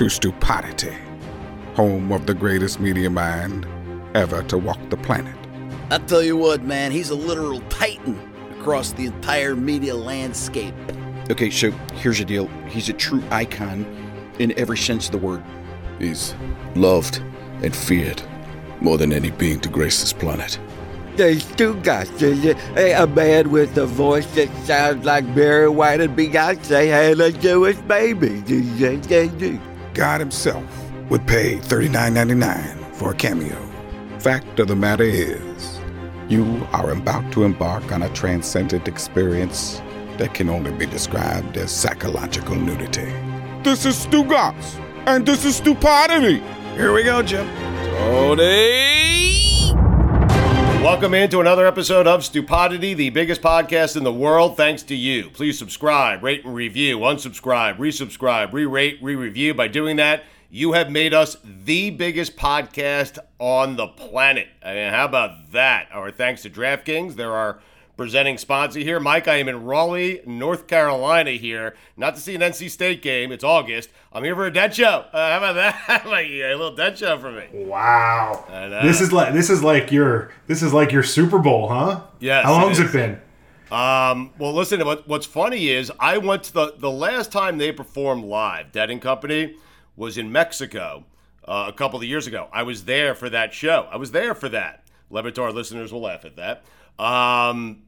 to Stupodity, home of the greatest media mind ever to walk the planet. I tell you what, man, he's a literal titan across the entire media landscape. Okay, so here's the deal. He's a true icon in every sense of the word. He's loved and feared more than any being to grace this planet. There's two guys. There's a, a man with a voice that sounds like Barry White and Beyonce had a Jewish baby. God himself would pay $39.99 for a cameo. Fact of the matter is, you are about to embark on a transcendent experience that can only be described as psychological nudity. This is Stugotz, and this is Stupodity. Here we go, Jim. Tony! Welcome into another episode of Stupodity, the biggest podcast in the world, thanks to you. Please subscribe, rate and review, unsubscribe, resubscribe, re rate, re review. By doing that, you have made us the biggest podcast on the planet. I mean, how about that? Our thanks to DraftKings. There are presenting sponsor here. Mike, I am in Raleigh, North Carolina here, not to see an NC State game. It's August. I'm here for a dead show. Uh, how about that? like a little dead show for me. Wow. This is like this is like your this is like your Super Bowl, huh? Yes, How it long's it, is. been? Um, well, listen. What, what's funny is I went to the the last time they performed live, Dead and Company, was in Mexico uh, a couple of years ago. I was there for that show. I was there for that. Le Batard listeners will laugh at that. Um,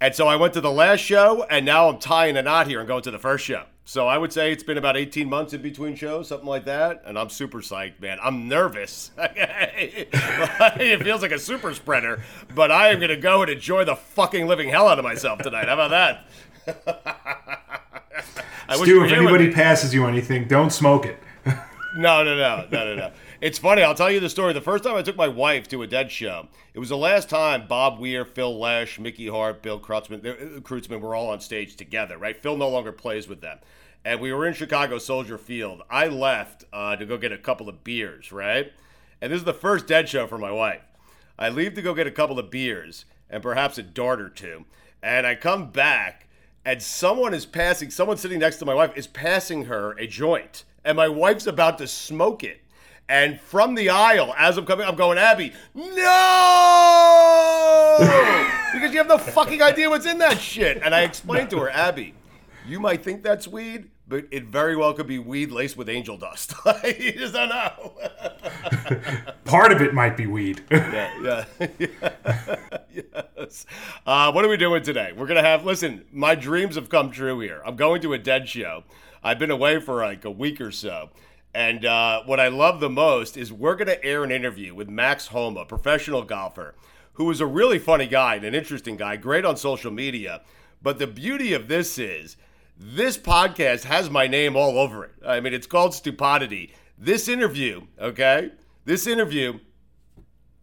and so I went to the last show, and now I'm tying a knot here and going to the first show. So I would say it's been about 18 months in between shows, something like that. And I'm super psyched, man. I'm nervous. it feels like a super spreader, but I am going to go and enjoy the fucking living hell out of myself tonight. How about that? Stu, if anybody passes you anything, don't smoke it. No, no, no, no, no, no. It's funny. I'll tell you the story. The first time I took my wife to a dead show, it was the last time Bob Weir, Phil Lesh, Mickey Hart, Bill Kreutzmann, uh, Kreutzmann were all on stage together, right? Phil no longer plays with them. And we were in Chicago Soldier Field. I left uh, to go get a couple of beers, right? And this is the first dead show for my wife. I leave to go get a couple of beers and perhaps a dart or two. And I come back and someone is passing, someone sitting next to my wife is passing her a joint. And my wife's about to smoke it. And from the aisle, as I'm coming, I'm going, Abby, no! because you have no fucking idea what's in that shit. And I explained to her, Abby, you might think that's weed, but it very well could be weed laced with angel dust. you just don't know. Part of it might be weed. yeah, yeah. yes. Uh, what are we doing today? We're gonna have. Listen, my dreams have come true here. I'm going to a dead show. I've been away for like a week or so, and uh, what I love the most is we're gonna air an interview with Max Homa, professional golfer, who is a really funny guy and an interesting guy, great on social media. But the beauty of this is. This podcast has my name all over it. I mean, it's called Stupodity. This interview, okay? This interview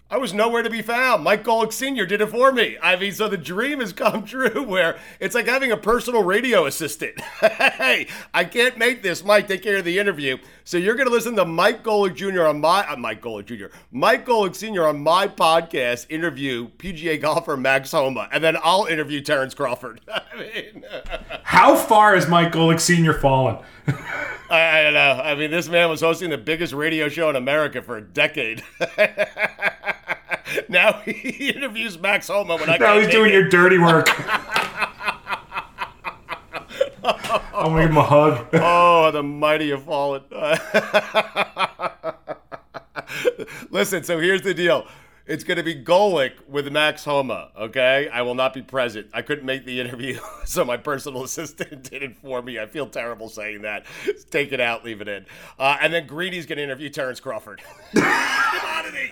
I was nowhere to be found. Mike Golic Sr. did it for me. I mean, so the dream has come true where it's like having a personal radio assistant. hey, I can't make this. Mike, take care of the interview. So you're going to listen to Mike Golic Jr. on my, uh, Mike Golic Jr., Mike Golic Sr. on my podcast, interview PGA golfer Max Homa, and then I'll interview Terrence Crawford. I mean, How far has Mike Golic Sr. fallen? I, I don't know. I mean, this man was hosting the biggest radio show in America for a decade. now he interviews Max Homa when I now he's doing make your dirty work. I'm gonna give him a hug. Oh, the mighty have fallen. Listen, so here's the deal. It's going to be Golic with Max Homa, okay? I will not be present. I couldn't make the interview, so my personal assistant did it for me. I feel terrible saying that. Take it out, leave it in. Uh, and then Greeny's going to interview Terrence Crawford. Commodity.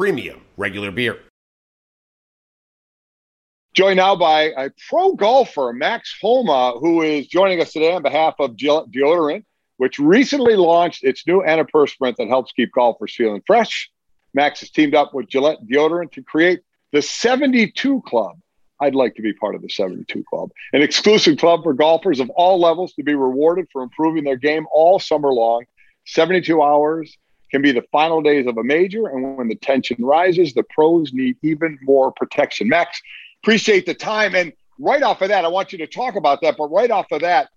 premium regular beer. Joined now by a pro golfer, Max Homa, who is joining us today on behalf of Gillette Deodorant, which recently launched its new antiperspirant that helps keep golfers feeling fresh. Max has teamed up with Gillette Deodorant to create the 72 Club. I'd like to be part of the 72 Club, an exclusive club for golfers of all levels to be rewarded for improving their game all summer long. 72 hours can be the final days of a major, and when the tension rises, the pros need even more protection. Max, appreciate the time. And right off of that, I want you to talk about that. But right off of that,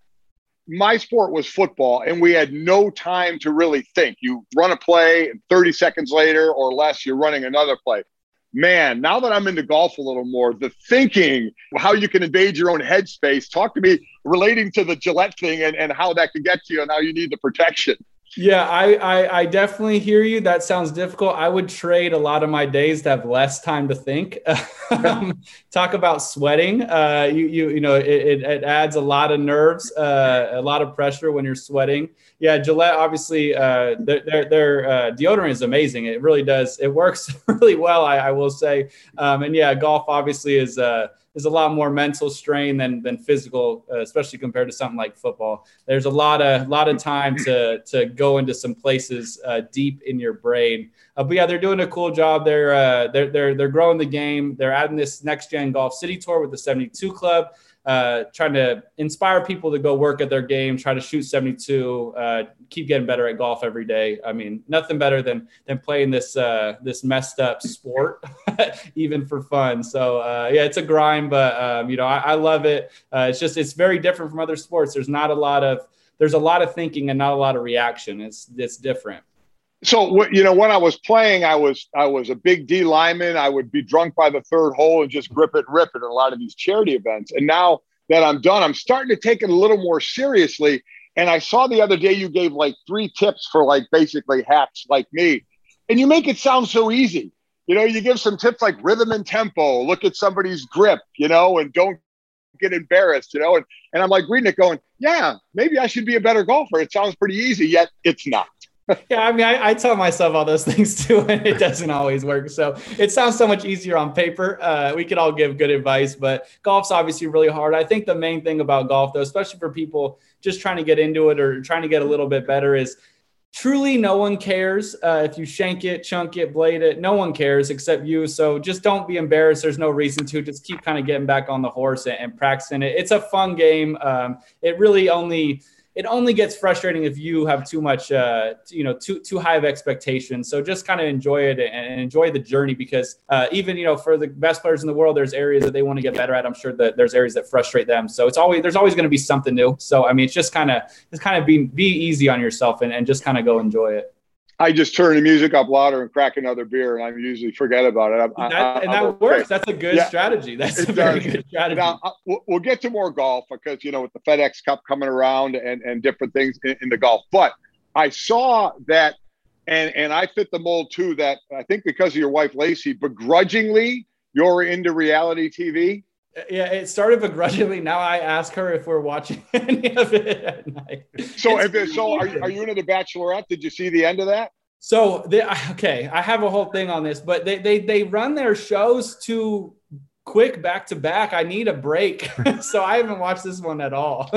my sport was football, and we had no time to really think. You run a play, and 30 seconds later or less, you're running another play. Man, now that I'm into golf a little more, the thinking, how you can invade your own headspace, talk to me relating to the Gillette thing and, and how that can get to you and how you need the protection. Yeah, I, I, I definitely hear you. That sounds difficult. I would trade a lot of my days to have less time to think. um, talk about sweating. Uh, you you you know it, it, it adds a lot of nerves, uh, a lot of pressure when you're sweating. Yeah, Gillette obviously uh, their their, their uh, deodorant is amazing. It really does. It works really well. I, I will say. Um, and yeah, golf obviously is. Uh, is a lot more mental strain than than physical, uh, especially compared to something like football. There's a lot of lot of time to to go into some places uh, deep in your brain. Uh, but yeah, they're doing a cool job. They're uh, they're they're they're growing the game. They're adding this next gen golf city tour with the 72 Club. Uh, trying to inspire people to go work at their game, try to shoot 72, uh, keep getting better at golf every day. I mean, nothing better than than playing this uh, this messed up sport, even for fun. So uh, yeah, it's a grind, but um, you know, I, I love it. Uh, it's just it's very different from other sports. There's not a lot of there's a lot of thinking and not a lot of reaction. It's it's different. So you know, when I was playing, I was I was a big D lineman. I would be drunk by the third hole and just grip it, rip it at a lot of these charity events. And now that I'm done, I'm starting to take it a little more seriously. And I saw the other day you gave like three tips for like basically hacks like me, and you make it sound so easy. You know, you give some tips like rhythm and tempo. Look at somebody's grip, you know, and don't get embarrassed, you know. And and I'm like reading it, going, yeah, maybe I should be a better golfer. It sounds pretty easy, yet it's not. Yeah, I mean, I, I, tell myself all those things too, and it doesn't always work. So it sounds so much easier on paper. Uh, we could all give good advice, but golf's obviously really hard. I think the main thing about golf, though, especially for people just trying to get into it or trying to get a little bit better, is truly no one cares uh, if you shank it, chunk it, blade it. No one cares except you. So just don't be embarrassed. There's no reason to. Just keep kind of getting back on the horse and, and practicing it. It's a fun game. Um, it really only it only gets frustrating if you have too much, uh, you know, too too high of expectations. So just kind of enjoy it and enjoy the journey because uh, even you know for the best players in the world, there's areas that they want to get better at. I'm sure that there's areas that frustrate them. So it's always there's always going to be something new. So I mean, it's just kind of just kind of be be easy on yourself and, and just kind of go enjoy it. I just turn the music up louder and crack another beer, and I usually forget about it. I, that, I, and that okay. works. That's a good yeah. strategy. That's a very does. good strategy. Now uh, we'll get to more golf because you know with the FedEx Cup coming around and and different things in, in the golf. But I saw that, and and I fit the mold too. That I think because of your wife Lacey, begrudgingly you're into reality TV. Yeah, it started begrudgingly. Now I ask her if we're watching any of it at night. So, if so are, are you into The Bachelorette? Did you see the end of that? So, they, okay, I have a whole thing on this, but they they they run their shows too quick back to back. I need a break, so I haven't watched this one at all.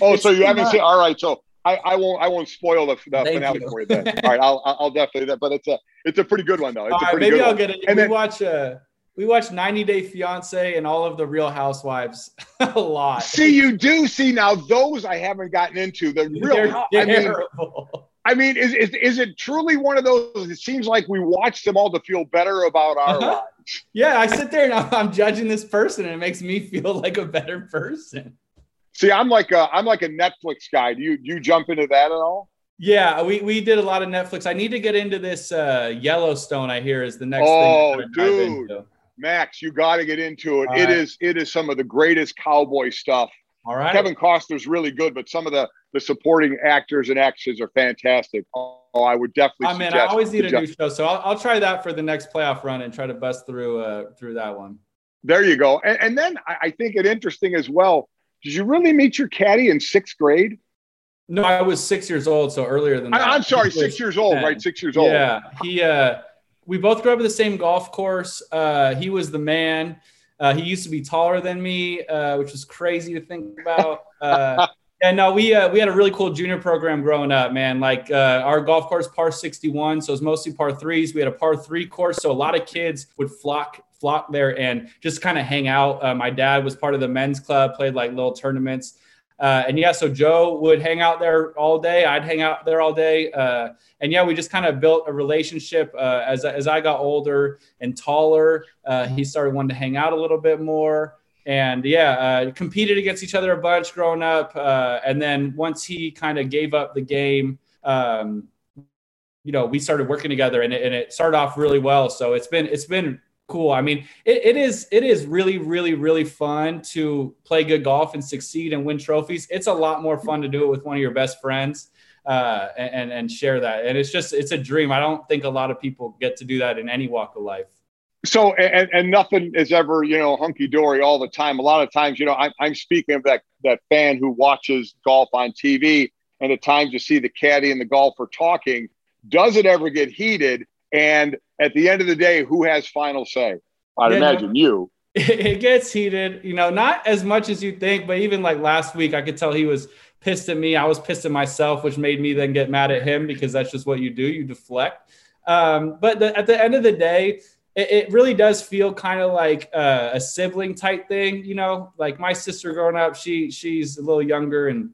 oh, so you haven't seen? All right, so I, I won't I won't spoil the, the finale you. for you then. All right, I'll I'll definitely that, but it's a it's a pretty good one though. It's all a pretty right, maybe I'll one. get it. And we then, watch uh we watch 90 Day Fiance and all of the Real Housewives a lot. See, you do see now those I haven't gotten into. The real, I mean, I mean, is, is is it truly one of those? It seems like we watch them all to feel better about our uh-huh. lives. Yeah, I sit there and I'm, I'm judging this person, and it makes me feel like a better person. See, I'm like a I'm like a Netflix guy. Do you do you jump into that at all? Yeah, we, we did a lot of Netflix. I need to get into this uh, Yellowstone. I hear is the next. Thing. Oh, dude! Max, you got to get into it. All it right. is it is some of the greatest cowboy stuff. All right. Kevin Costner's really good, but some of the the supporting actors and actresses are fantastic. Oh, I would definitely. I mean, I always need a new show, so I'll, I'll try that for the next playoff run and try to bust through uh, through that one. There you go. And, and then I, I think it interesting as well. Did you really meet your caddy in sixth grade? No, I was six years old, so earlier than that. I, am sorry, six years old, 10. right? Six years old. Yeah, he. uh we both grew up at the same golf course. Uh, he was the man. Uh, he used to be taller than me, uh, which was crazy to think about. Uh, and no, we uh, we had a really cool junior program growing up, man. Like uh, our golf course, par 61, so it's mostly par threes. We had a par three course, so a lot of kids would flock flock there and just kind of hang out. Uh, my dad was part of the men's club, played like little tournaments. Uh, and yeah, so Joe would hang out there all day. I'd hang out there all day. Uh, and yeah, we just kind of built a relationship. Uh, as, as I got older and taller, uh, he started wanting to hang out a little bit more. And yeah, uh, competed against each other a bunch growing up. Uh, and then once he kind of gave up the game, um, you know, we started working together and it, and it started off really well. So it's been, it's been cool. I mean, it, it is it is really really really fun to play good golf and succeed and win trophies. It's a lot more fun to do it with one of your best friends uh, and and share that. And it's just it's a dream. I don't think a lot of people get to do that in any walk of life. So and, and nothing is ever you know hunky dory all the time. A lot of times, you know, I'm, I'm speaking of that that fan who watches golf on TV, and at times you see the caddy and the golfer talking. Does it ever get heated? And at the end of the day, who has final say? I'd yeah, imagine you. It gets heated, you know, not as much as you think, but even like last week, I could tell he was pissed at me. I was pissed at myself, which made me then get mad at him because that's just what you do. You deflect. Um, but the, at the end of the day, it, it really does feel kind of like uh, a sibling type thing, you know. Like my sister growing up, she she's a little younger and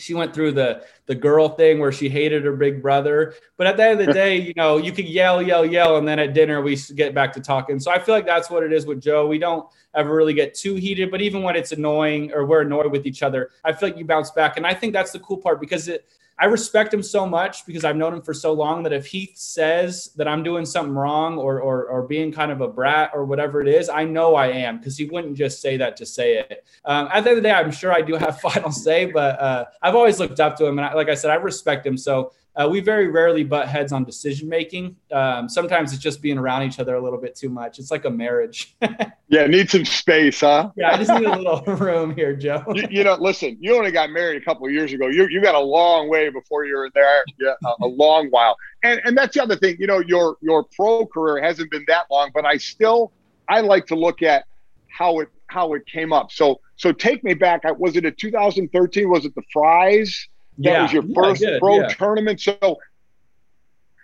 she went through the the girl thing where she hated her big brother. But at the end of the day you know you could yell yell yell and then at dinner we get back to talking. So i feel like that's what it is with joe. We don't ever really get too heated but even when it's annoying or we're annoyed with each other i feel like you bounce back. And i think that's the cool part because it I respect him so much because I've known him for so long that if he says that I'm doing something wrong or, or, or being kind of a brat or whatever it is, I know I am because he wouldn't just say that to say it. Um, at the end of the day, I'm sure I do have final say, but uh, I've always looked up to him. And I, like I said, I respect him. So uh, we very rarely butt heads on decision making. Um, sometimes it's just being around each other a little bit too much. It's like a marriage. yeah, need some space, huh? yeah, I just need a little room here, Joe. you, you, know, listen, you only got married a couple of years ago. You you got a long way before you're there. Yeah, a, a long while. And and that's the other thing. You know, your your pro career hasn't been that long, but I still I like to look at how it how it came up. So so take me back. Was it a 2013? Was it the Frys? That yeah. was your first yeah, pro yeah. tournament. So,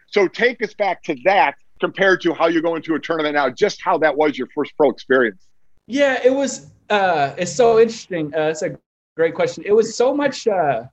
so take us back to that compared to how you go into a tournament now. Just how that was your first pro experience. Yeah, it was. Uh, it's so interesting. Uh, it's a great question. It was so much. Uh,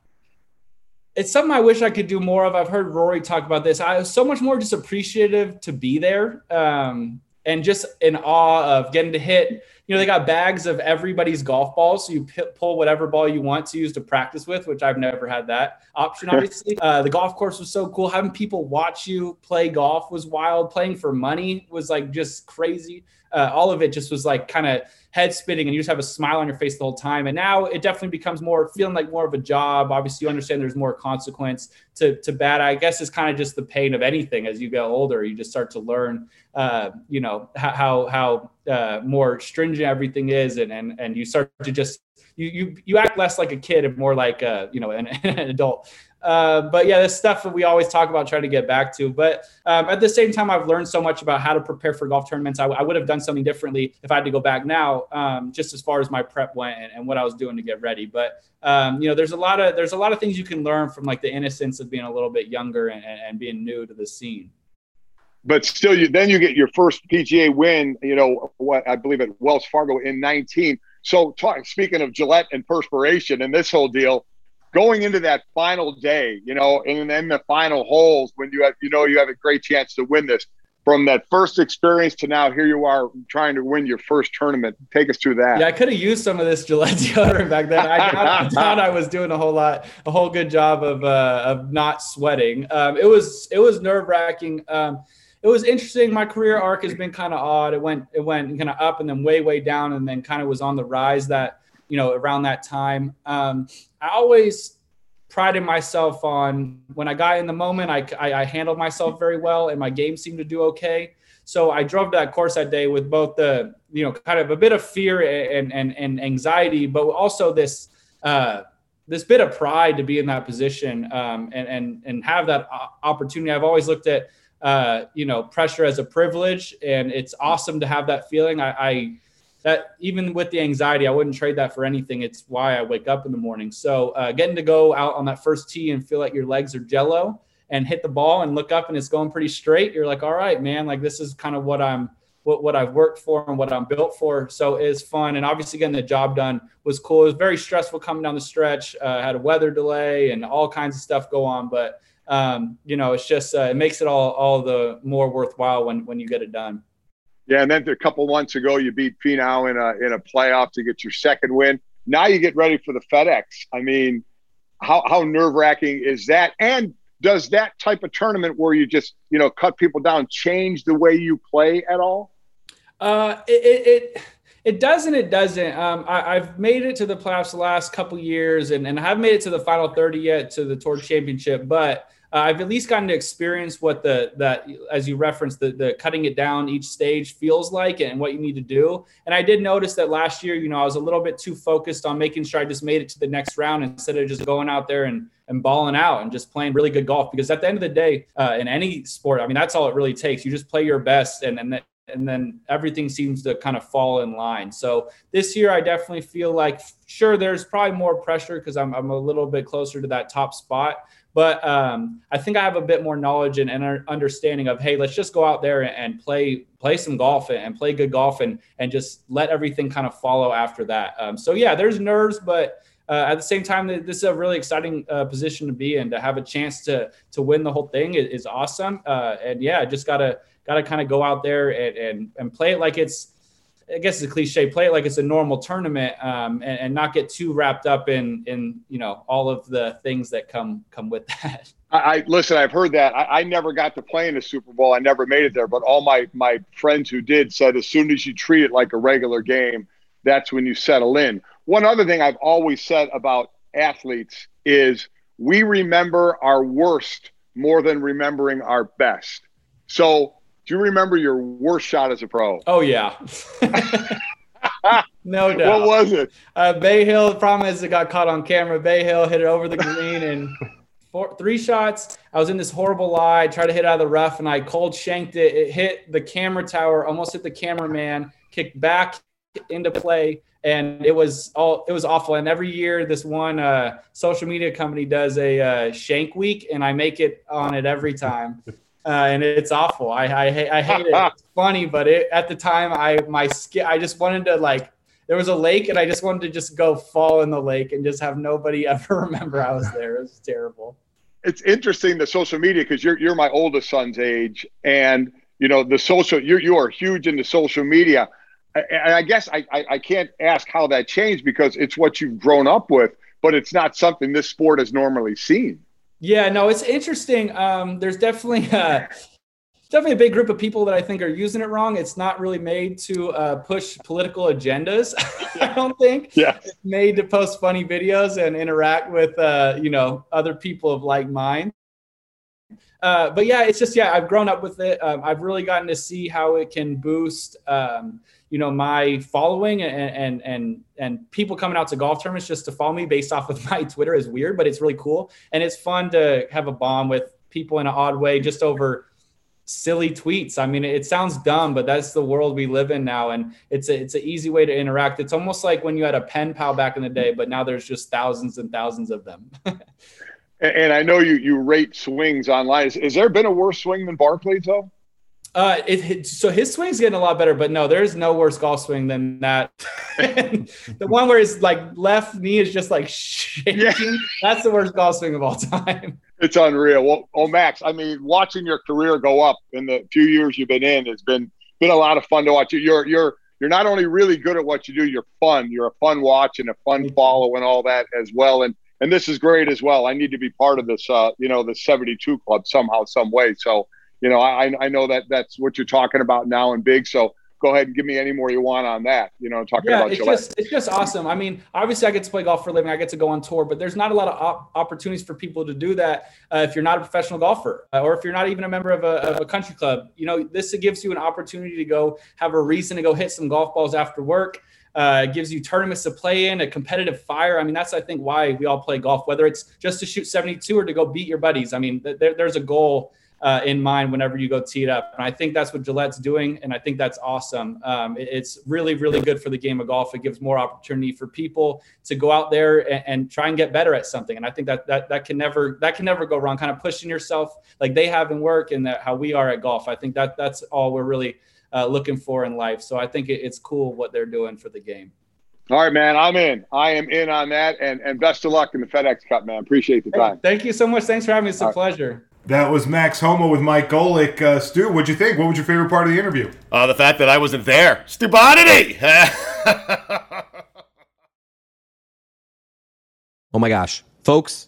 it's something I wish I could do more of. I've heard Rory talk about this. I was so much more just appreciative to be there um, and just in awe of getting to hit. You know, they got bags of everybody's golf balls, so you p- pull whatever ball you want to use to practice with, which I've never had that option. Obviously, uh, the golf course was so cool. Having people watch you play golf was wild. Playing for money was like just crazy. Uh, all of it just was like kind of head spinning and you just have a smile on your face the whole time. And now it definitely becomes more feeling like more of a job. Obviously, you understand there's more consequence to, to bad. I guess it's kind of just the pain of anything as you get older. You just start to learn, uh, you know, how, how uh, more stringent everything is. And, and, and you start to just, you, you, you act less like a kid and more like, a, you know, an, an adult. Uh, but yeah, this stuff that we always talk about trying to get back to. But um, at the same time, I've learned so much about how to prepare for golf tournaments. I, I would have done something differently if I had to go back now, um, just as far as my prep went and, and, what I was doing to get ready. But um, you know, there's a lot of there's a lot of things you can learn from like the innocence of being a little bit younger and, and being new to the scene. But still, you then you get your first PGA win. You know what I believe at Wells Fargo in 19. So, talk, speaking of Gillette and perspiration and this whole deal, going into that final day, you know, and then the final holes when you have, you know, you have a great chance to win this. From that first experience to now, here you are trying to win your first tournament. Take us through that. Yeah, I could have used some of this Gillette deodorant back then. I thought I was doing a whole lot, a whole good job of uh, of not sweating. Um, it was it was nerve wracking. Um, it was interesting. My career arc has been kind of odd. It went it went kind of up and then way way down and then kind of was on the rise that you know around that time. Um, I always prided myself on when I got in the moment, I, I, I, handled myself very well and my game seemed to do okay. So I drove that course that day with both the, you know, kind of a bit of fear and, and, and anxiety, but also this, uh, this bit of pride to be in that position um, and, and, and have that opportunity. I've always looked at, uh, you know, pressure as a privilege and it's awesome to have that feeling. I, I that even with the anxiety, I wouldn't trade that for anything. It's why I wake up in the morning. So uh, getting to go out on that first tee and feel like your legs are jello and hit the ball and look up and it's going pretty straight. You're like, all right, man, like this is kind of what I'm what, what I've worked for and what I'm built for. So it's fun. And obviously getting the job done was cool. It was very stressful coming down the stretch. Uh, had a weather delay and all kinds of stuff go on, but um, you know, it's just uh, it makes it all all the more worthwhile when when you get it done. Yeah, and then a couple months ago, you beat Finau in a in a playoff to get your second win. Now you get ready for the FedEx. I mean, how how nerve wracking is that? And does that type of tournament where you just you know cut people down change the way you play at all? Uh, it, it it does and it doesn't. Um, I, have made it to the playoffs the last couple years, and and I haven't made it to the final thirty yet to the tour championship, but uh, I've at least gotten to experience what the that as you referenced the the cutting it down each stage feels like and what you need to do. And I did notice that last year, you know, I was a little bit too focused on making sure I just made it to the next round instead of just going out there and and balling out and just playing really good golf. Because at the end of the day, uh, in any sport, I mean, that's all it really takes. You just play your best, and and and then everything seems to kind of fall in line. So this year, I definitely feel like sure there's probably more pressure because I'm I'm a little bit closer to that top spot. But um, I think I have a bit more knowledge and, and, understanding of, hey, let's just go out there and play play some golf and play good golf and and just let everything kind of follow after that. Um, so yeah, there's nerves, but uh, at the same time, this is a really exciting uh, position to be in. To have a chance to to win the whole thing is, is awesome. Uh, and yeah, just gotta gotta kind of go out there and, and and play it like it's I guess it's a cliche, play it like it's a normal tournament, um, and, and, not get too wrapped up in in you know all of the things that come come with that. I, I listen. I've heard that. I, I, never got to play in a Super Bowl. I never made it there, but all my my friends who did said as soon as you treat it like a regular game, that's when you settle in. One other thing I've always said about athletes is we remember our worst more than remembering our best. So do you remember your worst shot as a pro? Oh yeah. no doubt. What was it? Uh, Bay Hill. The problem is it got caught on camera. Bay Hill hit it over the green and four, three shots. I was in this horrible lie. Tried to hit out of the rough and I cold shanked it. It hit the camera tower, almost hit the cameraman. Kicked back into play and it was all it was awful and every year this one uh, social media company does a uh, shank week and i make it on it every time uh, and it's awful. I I, I hate it. It's funny, but it, at the time, I my skin. I just wanted to like. There was a lake, and I just wanted to just go fall in the lake and just have nobody ever remember I was there. It was terrible. it's interesting the social media because you're you're my oldest son's age, and you know the social you you are huge into social media. And I guess I, I, I can't ask how that changed because it's what you've grown up with, but it's not something this sport has normally seen. Yeah, no, it's interesting. Um, there's definitely uh, definitely a big group of people that I think are using it wrong. It's not really made to uh, push political agendas. I don't think. Yeah. It's made to post funny videos and interact with uh, you know other people of like mind. Uh, but yeah, it's just yeah, I've grown up with it. Um, I've really gotten to see how it can boost, um, you know, my following and and and and people coming out to golf tournaments just to follow me based off of my Twitter is weird, but it's really cool and it's fun to have a bond with people in an odd way just over silly tweets. I mean, it sounds dumb, but that's the world we live in now, and it's a, it's an easy way to interact. It's almost like when you had a pen pal back in the day, but now there's just thousands and thousands of them. and I know you you rate swings online. Has, has there been a worse swing than Barkley's though? Uh, it, it, so his swing's getting a lot better, but no, there's no worse golf swing than that. the one where his like left knee is just like shaking. Yeah. That's the worst golf swing of all time. It's unreal. Well, oh Max, I mean, watching your career go up in the few years you've been in has been been a lot of fun to watch. You're you're you're not only really good at what you do, you're fun. You're a fun watch and a fun follow and all that as well. And and this is great as well. I need to be part of this, uh, you know, the 72 club somehow, some way. So you know, I, I know that that's what you're talking about now and big. So go ahead and give me any more you want on that. You know, talking yeah, about it's Gillette. just it's just awesome. I mean, obviously, I get to play golf for a living. I get to go on tour, but there's not a lot of op- opportunities for people to do that uh, if you're not a professional golfer uh, or if you're not even a member of a, of a country club. You know, this gives you an opportunity to go have a reason to go hit some golf balls after work. Uh, it gives you tournaments to play in, a competitive fire. I mean, that's I think why we all play golf, whether it's just to shoot 72 or to go beat your buddies. I mean, there, there's a goal uh, in mind whenever you go tee it up. And I think that's what Gillette's doing, and I think that's awesome. Um, it, it's really, really good for the game of golf. It gives more opportunity for people to go out there and, and, try and get better at something. And I think that that that can never that can never go wrong. Kind of pushing yourself like they have in work and that how we are at golf. I think that that's all we're really uh, looking for in life. So I think it, it's cool what they're doing for the game. All right, man. I'm in. I am in on that. And and best of luck in the FedEx Cup, man. Appreciate the time. Hey, thank you so much. Thanks for having me. It's a pleasure. That was Max Homa with Mike Golic. Uh, Stu, what'd you think? What was your favorite part of the interview? Uh, the fact that I wasn't there. Stupodity! oh my gosh. Folks,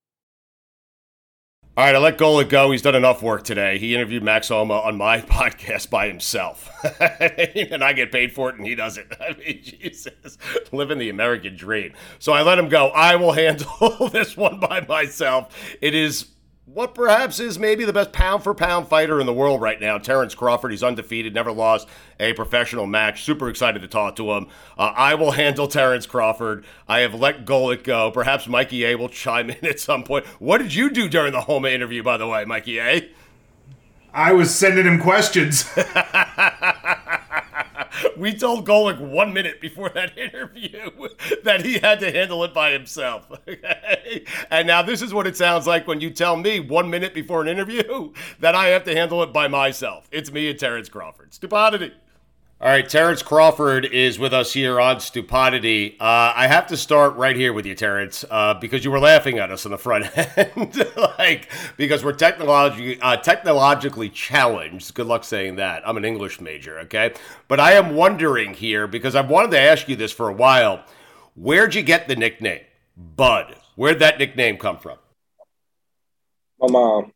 All right, I let Golic go. He's done enough work today. He interviewed Max Homa on my podcast by himself. and I get paid for it and he doesn't. I mean, Jesus, living the American dream. So I let him go. I will handle this one by myself. It is what perhaps is maybe the best pound for pound fighter in the world right now, Terrence Crawford. He's undefeated, never lost a professional match. Super excited to talk to him. Uh, I will handle Terrence Crawford. I have let Golic go. Perhaps Mikey A will chime in at some point. What did you do during the Homa interview, by the way, Mikey A? I was sending him questions. we told Golic one minute before that interview that he had to handle it by himself. And now this is what it sounds like when you tell me one minute before an interview that I have to handle it by myself. It's me and Terrence Crawford. Stupodity. All right, Terrence Crawford is with us here on Stupodity. Uh, I have to start right here with you, Terrence, uh, because you were laughing at us on the front end, like because we're technologically uh, technologically challenged. Good luck saying that. I'm an English major, okay? But I am wondering here because I've wanted to ask you this for a while. Where'd you get the nickname Bud? Where'd that nickname come from? My mom.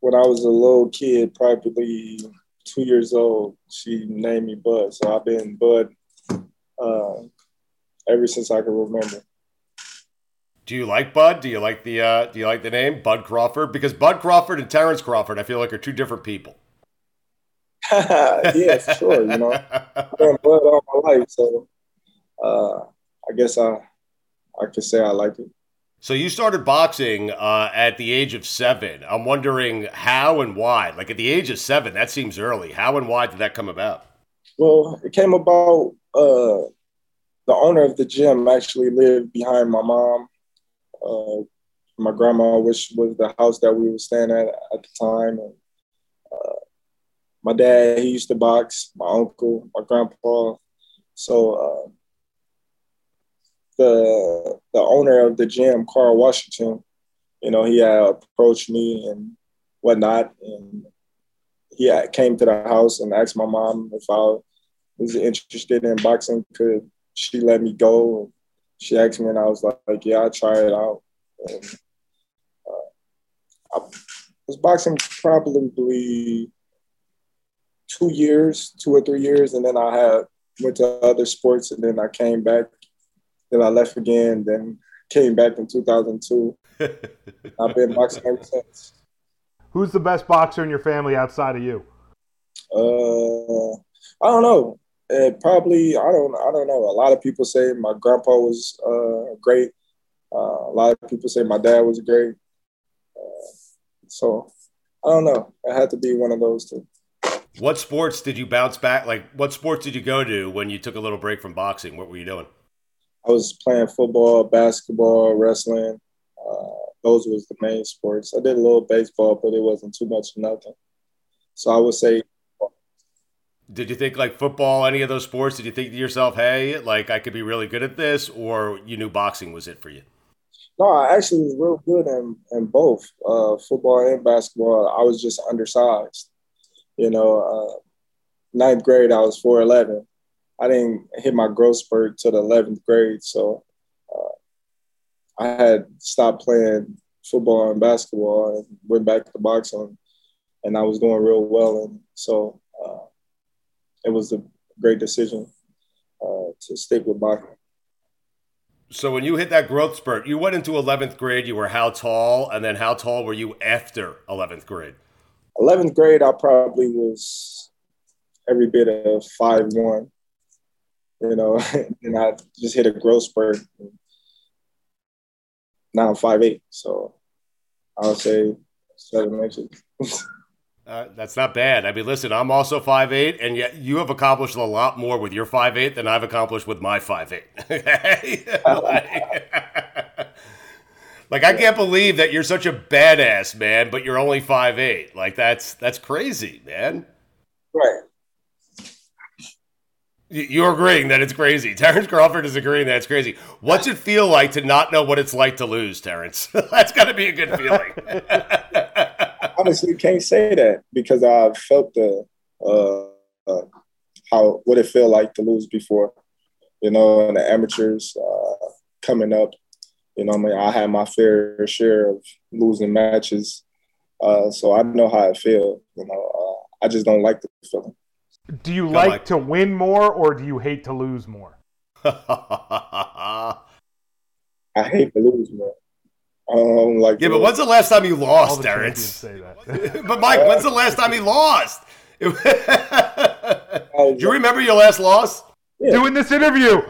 When I was a little kid, probably two years old, she named me Bud. So I've been Bud uh, ever since I can remember. Do you like Bud? Do you like the uh, Do you like the name Bud Crawford? Because Bud Crawford and Terrence Crawford, I feel like are two different people. yeah, sure. You know, I've been Bud all my life, so uh, I guess I I could say I like it. So you started boxing uh, at the age of seven. I'm wondering how and why. Like at the age of seven, that seems early. How and why did that come about? Well, it came about. Uh, the owner of the gym actually lived behind my mom, uh, my grandma, which was the house that we were staying at at the time. And uh, my dad, he used to box. My uncle, my grandpa. So uh, the the owner of the gym, Carl Washington, you know, he had approached me and whatnot, and he came to the house and asked my mom if I was interested in boxing. Could she let me go? She asked me, and I was like, "Yeah, I'll try it out." And, uh, I was boxing probably two years, two or three years, and then I had went to other sports, and then I came back then I left again, then came back in 2002. I've been boxing ever since. Who's the best boxer in your family outside of you? Uh, I don't know. Uh, probably I don't. I don't know. A lot of people say my grandpa was uh, great. Uh, a lot of people say my dad was great. Uh, so I don't know. It had to be one of those two. What sports did you bounce back? Like, what sports did you go to when you took a little break from boxing? What were you doing? I was playing football, basketball, wrestling. Uh, those was the main sports. I did a little baseball, but it wasn't too much of nothing. So I would say. Did you think like football, any of those sports? Did you think to yourself, "Hey, like I could be really good at this," or you knew boxing was it for you? No, I actually was real good in, in both uh, football and basketball. I was just undersized. You know, uh, ninth grade, I was four eleven. I didn't hit my growth spurt till the 11th grade. So uh, I had stopped playing football and basketball and went back to boxing. And I was doing real well. And so uh, it was a great decision uh, to stick with boxing. So when you hit that growth spurt, you went into 11th grade, you were how tall? And then how tall were you after 11th grade? 11th grade, I probably was every bit of five one you know, and I just hit a growth spurt. Now I'm five eight, so I would say seven inches. Uh, that's not bad. I mean, listen, I'm also five eight, and yet you have accomplished a lot more with your five eight than I've accomplished with my five eight. like, like, I can't believe that you're such a badass, man, but you're only five eight. Like that's that's crazy, man. Right. You're agreeing that it's crazy. Terrence Crawford is agreeing that it's crazy. What's it feel like to not know what it's like to lose, Terrence? That's got to be a good feeling. Honestly, can't say that because I've felt the uh, uh, how what it felt like to lose before. You know, and the amateurs uh, coming up. You know, I mean, I had my fair share of losing matches, uh, so I know how it feels. You know, uh, I just don't like the feeling. Do you like, like to win more or do you hate to lose more? I hate to lose more. Um, like yeah, but when's the last time you lost, Terrence? but Mike, when's the last time he lost? Do you remember your last loss? Yeah. Doing this interview.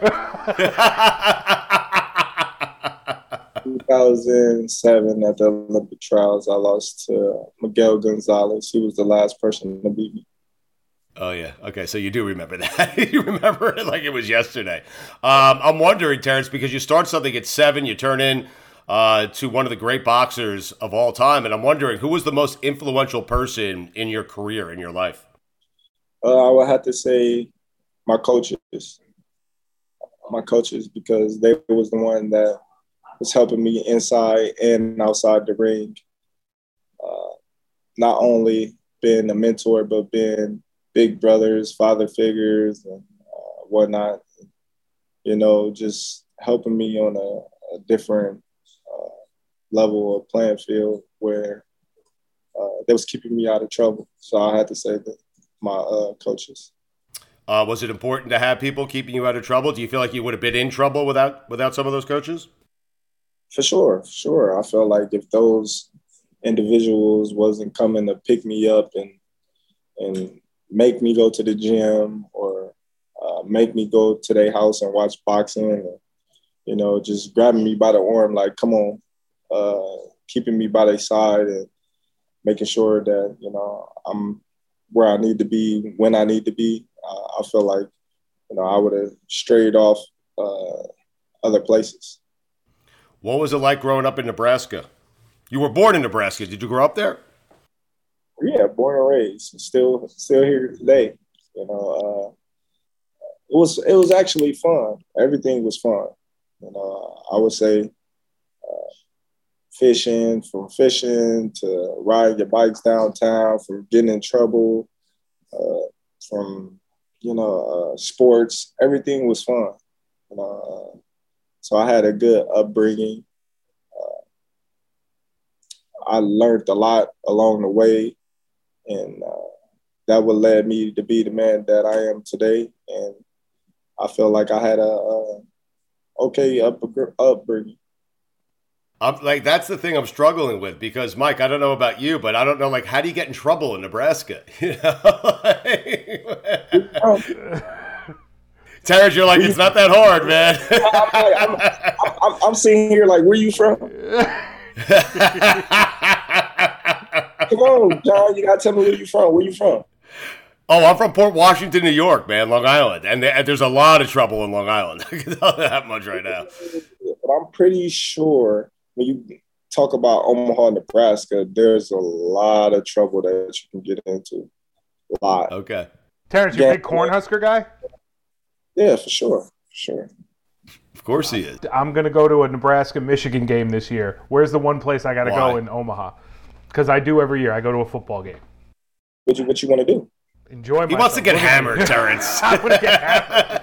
2007 at the Olympic trials, I lost to Miguel Gonzalez. He was the last person to beat me. Oh yeah. Okay. So you do remember that. you remember it like it was yesterday. Um, I'm wondering, Terrence, because you start something at seven, you turn in uh, to one of the great boxers of all time, and I'm wondering who was the most influential person in your career in your life. Uh, I would have to say my coaches, my coaches, because they was the one that was helping me inside and outside the ring. Uh, not only being a mentor, but being big brothers, father figures, and uh, whatnot. You know, just helping me on a, a different uh, level of playing field where uh, they was keeping me out of trouble. So I had to say that my uh, coaches. Uh, was it important to have people keeping you out of trouble? Do you feel like you would have been in trouble without without some of those coaches? For sure, for sure. I felt like if those individuals wasn't coming to pick me up and and make me go to the gym or uh, make me go to their house and watch boxing. You know, just grabbing me by the arm, like, come on, uh, keeping me by their side and making sure that, you know, I'm where I need to be when I need to be. Uh, I feel like, you know, I would have strayed off uh, other places. What was it like growing up in Nebraska? You were born in Nebraska. Did you grow up there? Born and raised, still still here today. You know, uh, it was it was actually fun. Everything was fun. You know, I would say uh, fishing, from fishing to riding your bikes downtown, from getting in trouble, uh, from you know uh, sports. Everything was fun. You know, uh, so I had a good upbringing. Uh, I learned a lot along the way and uh, that would led me to be the man that I am today. And I feel like I had a, a okay up, upbringing. I'm like that's the thing I'm struggling with because Mike, I don't know about you, but I don't know like how do you get in trouble in Nebraska? You know? Terrence, you're like it's not that hard, man. I'm, I'm, I'm, I'm, sitting here like, where you from? Come on, John. You gotta tell me where you from. Where you from? Oh, I'm from Port Washington, New York, man, Long Island, and there's a lot of trouble in Long Island. I can tell that much right now. But I'm pretty sure when you talk about Omaha, Nebraska, there's a lot of trouble that you can get into. A lot. Okay. Terrence, you a big Cornhusker guy? Yeah, for sure. For sure. Of course he is. I'm going to go to a Nebraska Michigan game this year. Where's the one place I got to go in Omaha? Because I do every year. I go to a football game. What you what you want to do? Enjoy. He myself. wants to get hammered, Terrence. I want to get hammered.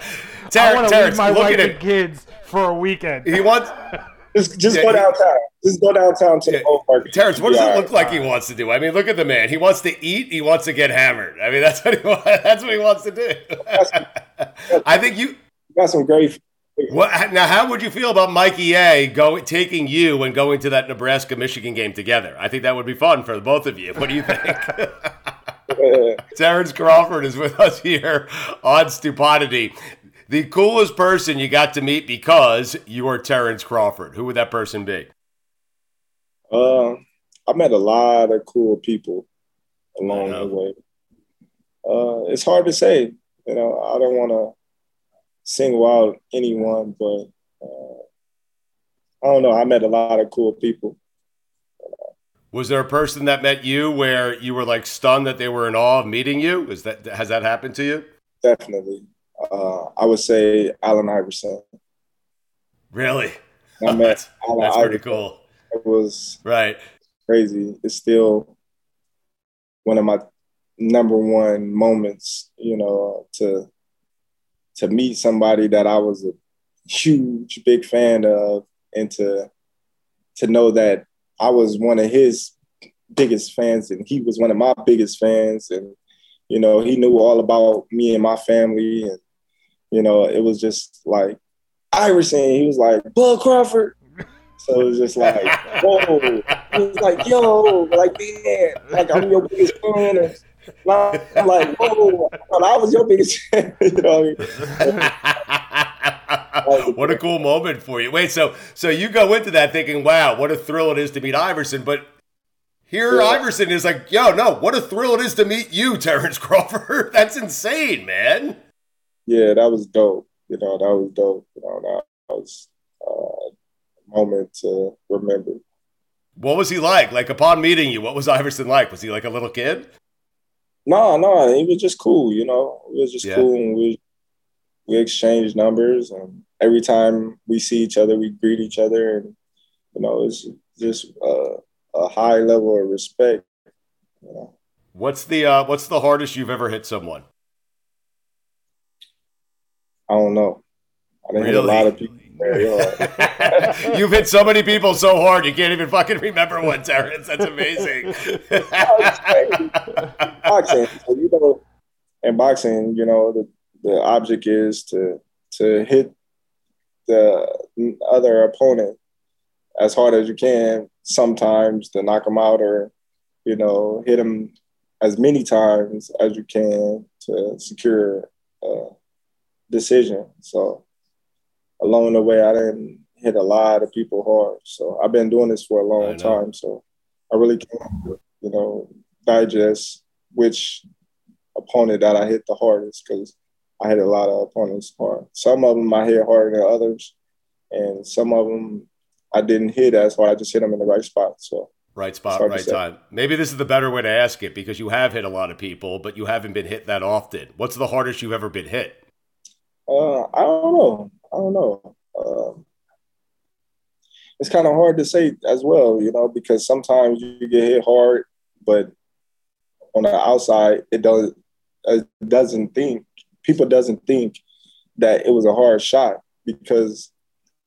Ter- I want to leave my wife and kids for a weekend. He wants. Just, just yeah, go downtown. Just go downtown to yeah. the old market. Terrence, what does it look like he wants to do? I mean, look at the man. He wants to eat. He wants to get hammered. I mean, that's what he wants. That's what he wants to do. I think you, you got some great what, now, how would you feel about Mikey A going taking you and going to that Nebraska Michigan game together? I think that would be fun for both of you. What do you think? Terrence Crawford is with us here on Stupodity. The coolest person you got to meet because you are Terrence Crawford. Who would that person be? Uh, I met a lot of cool people along the way. Uh, it's hard to say. You know, I don't want to single out anyone, but uh, I don't know. I met a lot of cool people. Was there a person that met you where you were like stunned that they were in awe of meeting you? Is that has that happened to you? Definitely. Uh, I would say Allen Iverson. Really? I met that's, that's pretty cool. It was right crazy. It's still one of my number one moments. You know, to to meet somebody that I was a huge big fan of and to to know that I was one of his biggest fans and he was one of my biggest fans and you know he knew all about me and my family and you know it was just like Iverson he was like Bud Crawford So it was just like, whoa. It was like, yo, like, man, like I'm your biggest fan. And I'm like, whoa, I was your biggest fan. you know what I mean? what a cool moment for you. Wait, so so you go into that thinking, wow, what a thrill it is to meet Iverson, but here yeah. Iverson is like, yo, no, what a thrill it is to meet you, Terrence Crawford. That's insane, man. Yeah, that was dope. You know, that was dope. You know, that was uh, moment to remember. What was he like? Like upon meeting you, what was Iverson like? Was he like a little kid? No, no, it was just cool. You know, it was just yeah. cool, and we we exchanged numbers, and every time we see each other, we greet each other, and you know, it's just uh, a high level of respect. You know? What's the uh, what's the hardest you've ever hit someone? I don't know. I didn't really? hit a lot of people You've hit so many people so hard you can't even fucking remember one, Terrence. That's amazing. boxing, so, you know, in boxing, you know, the, the object is to to hit the other opponent as hard as you can. Sometimes to knock them out, or you know, hit them as many times as you can to secure a decision. So along the way, I didn't hit a lot of people hard. So I've been doing this for a long time. So I really can't, you know, digest which opponent that I hit the hardest because I hit a lot of opponents hard. Some of them I hit harder than others, and some of them I didn't hit as hard. I just hit them in the right spot. So right spot, right time. Maybe this is the better way to ask it because you have hit a lot of people, but you haven't been hit that often. What's the hardest you've ever been hit? Uh, I don't know. I don't know. Um, it's kind of hard to say as well, you know, because sometimes you get hit hard, but on the outside, it does it doesn't think people doesn't think that it was a hard shot because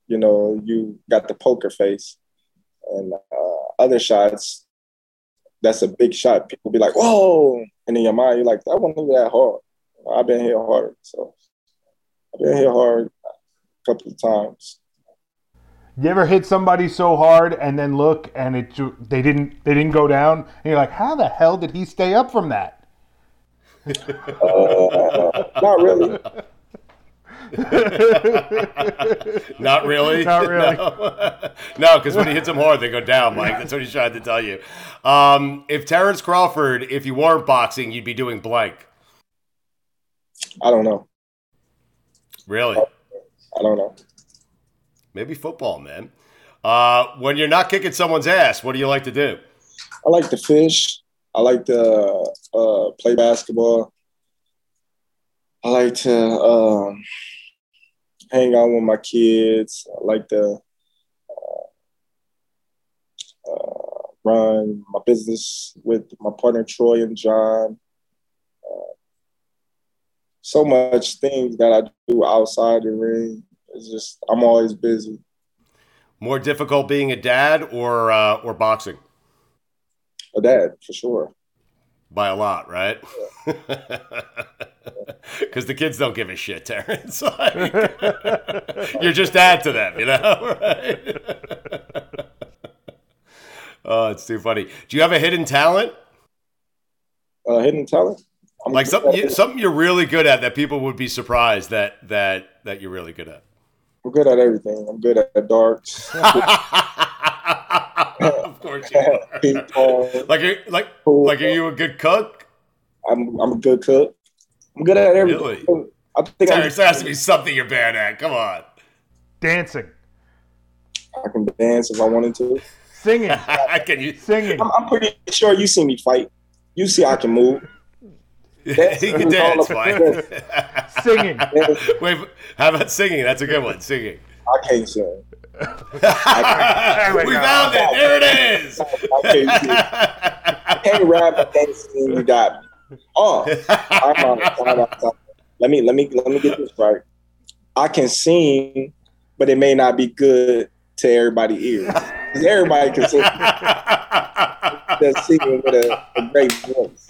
you know you got the poker face, and uh, other shots that's a big shot. People be like, "Whoa!" and in your mind, you're like, "That wasn't that hard." I've been hit hard, so I've been hit hard couple of times. You ever hit somebody so hard and then look and it they didn't they didn't go down and you're like, how the hell did he stay up from that? uh, not really. Not really. Not really. No, because no, when he hits them hard, they go down, Mike. That's what he's trying to tell you. Um, if Terrence Crawford, if you weren't boxing, you'd be doing blank. I don't know. Really? I don't know. Maybe football, man. Uh, when you're not kicking someone's ass, what do you like to do? I like to fish. I like to uh, play basketball. I like to um, hang out with my kids. I like to uh, uh, run my business with my partner Troy and John. So much things that I do outside the ring. It's just I'm always busy. More difficult being a dad or uh, or boxing? A dad for sure. By a lot, right? Because the kids don't give a shit, Terrence. Like, you're just dad to them, you know, right? oh, it's too funny. Do you have a hidden talent? Uh, hidden talent? I'm like something you, something you're really good at that people would be surprised that that that you're really good at. I'm good at everything. I'm good at darts. of course you are. like are, like like are you a good cook? I'm I'm a good cook. I'm good at everything. Really? I think there has to be something you're bad at. Come on. Dancing. I can dance if I wanted to. Singing. I can you singing? I'm, I'm pretty sure you see me fight. You see I can move. That's he can dance, fine. singing. Wait, how about singing? That's a good one. Singing. I can't sing. I we found it. There it is. I can't, I can't rap. I can't sing. You got me. Oh, I'm on, let me let me let me get this right. I can sing, but it may not be good to everybody's ears. Because everybody can sing. That's singing with a, a great voice.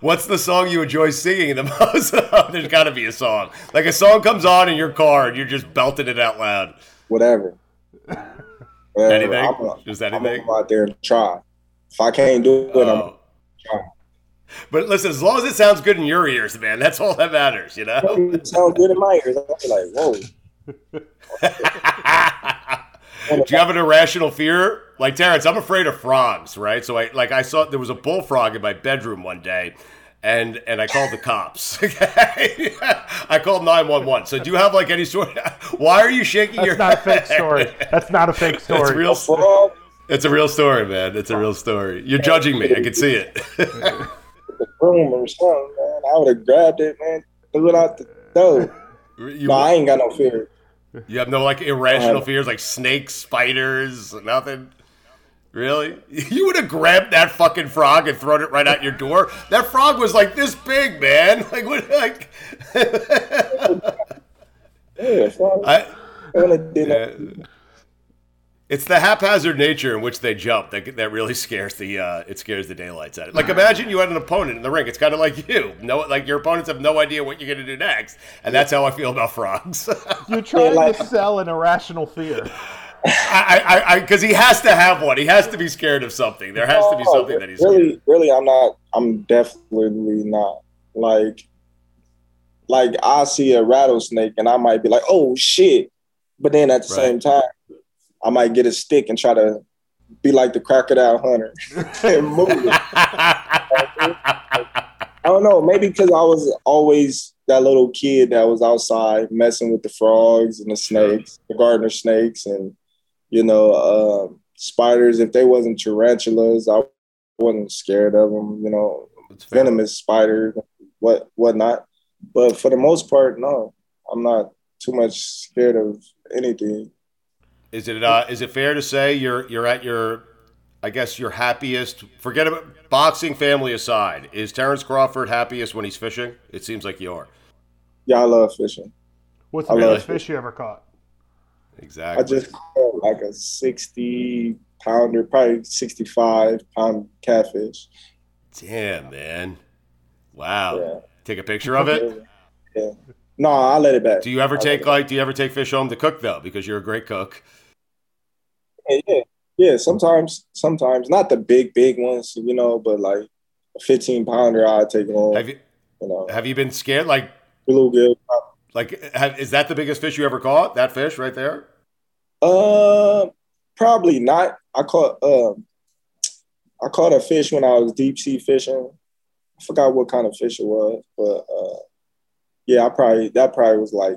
What's the song you enjoy singing the most? There's got to be a song. Like a song comes on in your car and you're just belting it out loud. Whatever. Well, Anything? I'm a- Just I'm go out there and try. If I can't do it, I'm Oh. But listen, as long as it sounds good in your ears, man, that's all that matters, you know? it sounds good in my ears. I'll be like, whoa. Do you have an irrational fear? Like Terrence, I'm afraid of frogs, right? So I like I saw there was a bullfrog in my bedroom one day, and and I called the cops. Okay, I called 911. So do you have like any sort? Of, why are you shaking That's your? That's not a fake story. That's not a fake story. It's real. Frog, It's a real story, man. It's a real story. You're judging me. I can see it. the broom or something, man. I would have grabbed it, man. Threw it out the door. You, No, I ain't got no fear. You have no like irrational Uh, fears, like snakes, spiders, nothing. Really? You would have grabbed that fucking frog and thrown it right out your door? That frog was like this big, man. Like what? Like Yeah. I, did that- it's the haphazard nature in which they jump that that really scares the uh, it scares the daylights out of it. Like imagine you had an opponent in the ring. It's kind of like you. No, like your opponents have no idea what you're going to do next, and that's how I feel about frogs. You're trying to sell an irrational fear. I, I, because he has to have one. He has to be scared of something. There has to be something that he's scared. really, really. I'm not. I'm definitely not. Like, like I see a rattlesnake and I might be like, "Oh shit," but then at the same time, I might get a stick and try to be like the crocodile hunter and move. I don't know. Maybe because I was always that little kid that was outside messing with the frogs and the snakes, the gardener snakes, and you know, um, spiders. If they wasn't tarantulas, I wasn't scared of them. You know, venomous spiders, what whatnot. But for the most part, no, I'm not too much scared of anything. Is it uh, is it fair to say you're you're at your I guess your happiest forget about boxing family aside, is Terrence Crawford happiest when he's fishing? It seems like you are. Yeah, I love fishing. What's the love biggest fish you ever caught? Exactly. I just caught like a 60 pounder, probably 65 pound catfish. Damn, man. Wow. Yeah. Take a picture of it? Yeah. No, I let it back. Do you ever I let take it like do you ever take fish home to cook though? Because you're a great cook. Yeah, yeah, yeah. Sometimes, sometimes not the big, big ones, you know, but like a 15 pounder, I take home. Have you you know, have you been scared like bluegill. like have, is that the biggest fish you ever caught? That fish right there? Uh, probably not. I caught um, I caught a fish when I was deep sea fishing. I forgot what kind of fish it was, but uh, yeah, I probably that probably was like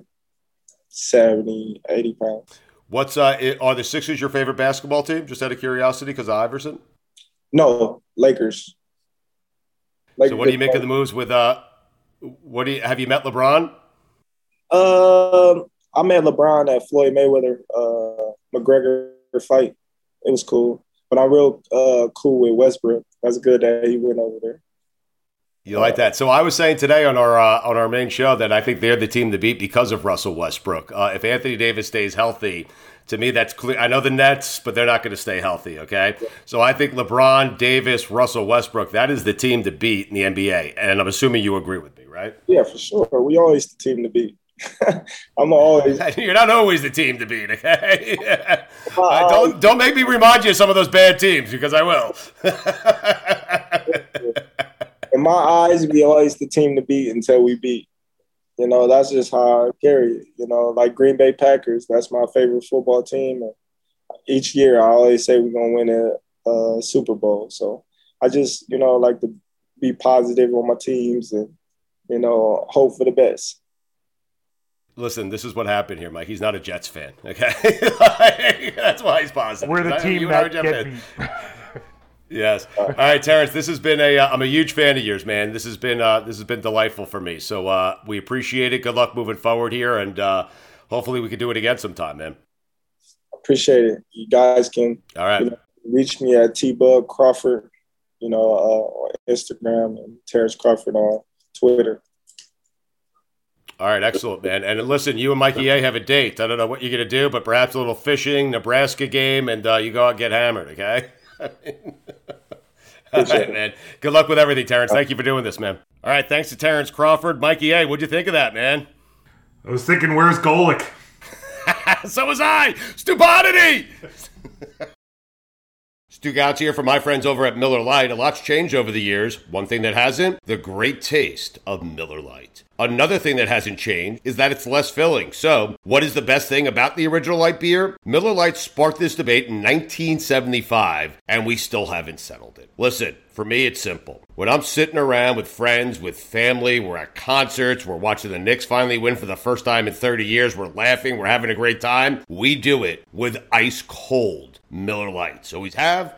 70, 80 pounds. What's uh i- are the Sixers your favorite basketball team? Just out of curiosity, because Iverson. No, Lakers. so what do you make of the moves with uh? What do you have you met LeBron? Um, I met LeBron at Floyd Mayweather uh, McGregor fight. It was cool, but I'm real uh, cool with Westbrook. That's good that he went over there. You like that? So I was saying today on our uh, on our main show that I think they're the team to beat because of Russell Westbrook. Uh, if Anthony Davis stays healthy, to me that's clear. I know the Nets, but they're not going to stay healthy. Okay, so I think LeBron, Davis, Russell Westbrook that is the team to beat in the NBA, and I'm assuming you agree with me, right? Yeah, for sure. We always the team to beat. I'm always. You're not always the team to beat. Okay, Uh, don't don't make me remind you of some of those bad teams because I will. In my eyes, we always the team to beat until we beat. You know, that's just how I carry it. You know, like Green Bay Packers, that's my favorite football team. And each year, I always say we're gonna win a, a Super Bowl. So I just, you know, like to be positive on my teams and you know hope for the best. Listen, this is what happened here, Mike. He's not a Jets fan. Okay, Like, that's why he's positive. We're the I- team you and I are that get fans. beat. Yes. All right, Terrence. This has been a. Uh, I'm a huge fan of yours, man. This has been uh, this has been delightful for me. So uh, we appreciate it. Good luck moving forward here, and uh, hopefully we can do it again sometime, man. Appreciate it. You guys can All right. you know, reach me at T Bud Crawford, you know, uh, on Instagram and Terrence Crawford on Twitter. All right, excellent, man. And listen, you and Mikey A have a date. I don't know what you're gonna do, but perhaps a little fishing, Nebraska game, and uh, you go out and get hammered. Okay. All right, man. Good luck with everything, Terrence. Thank you for doing this, man. All right, thanks to Terrence Crawford, Mikey A. What'd you think of that, man? I was thinking, where's Golic? so was I. Stupodity. Stugotz here for my friends over at Miller Lite. A lot's changed over the years. One thing that hasn't, the great taste of Miller Lite. Another thing that hasn't changed is that it's less filling. So, what is the best thing about the original light beer? Miller Lite sparked this debate in 1975, and we still haven't settled it. Listen, for me, it's simple. When I'm sitting around with friends, with family, we're at concerts, we're watching the Knicks finally win for the first time in 30 years, we're laughing, we're having a great time, we do it with ice cold Miller Lites. Always have,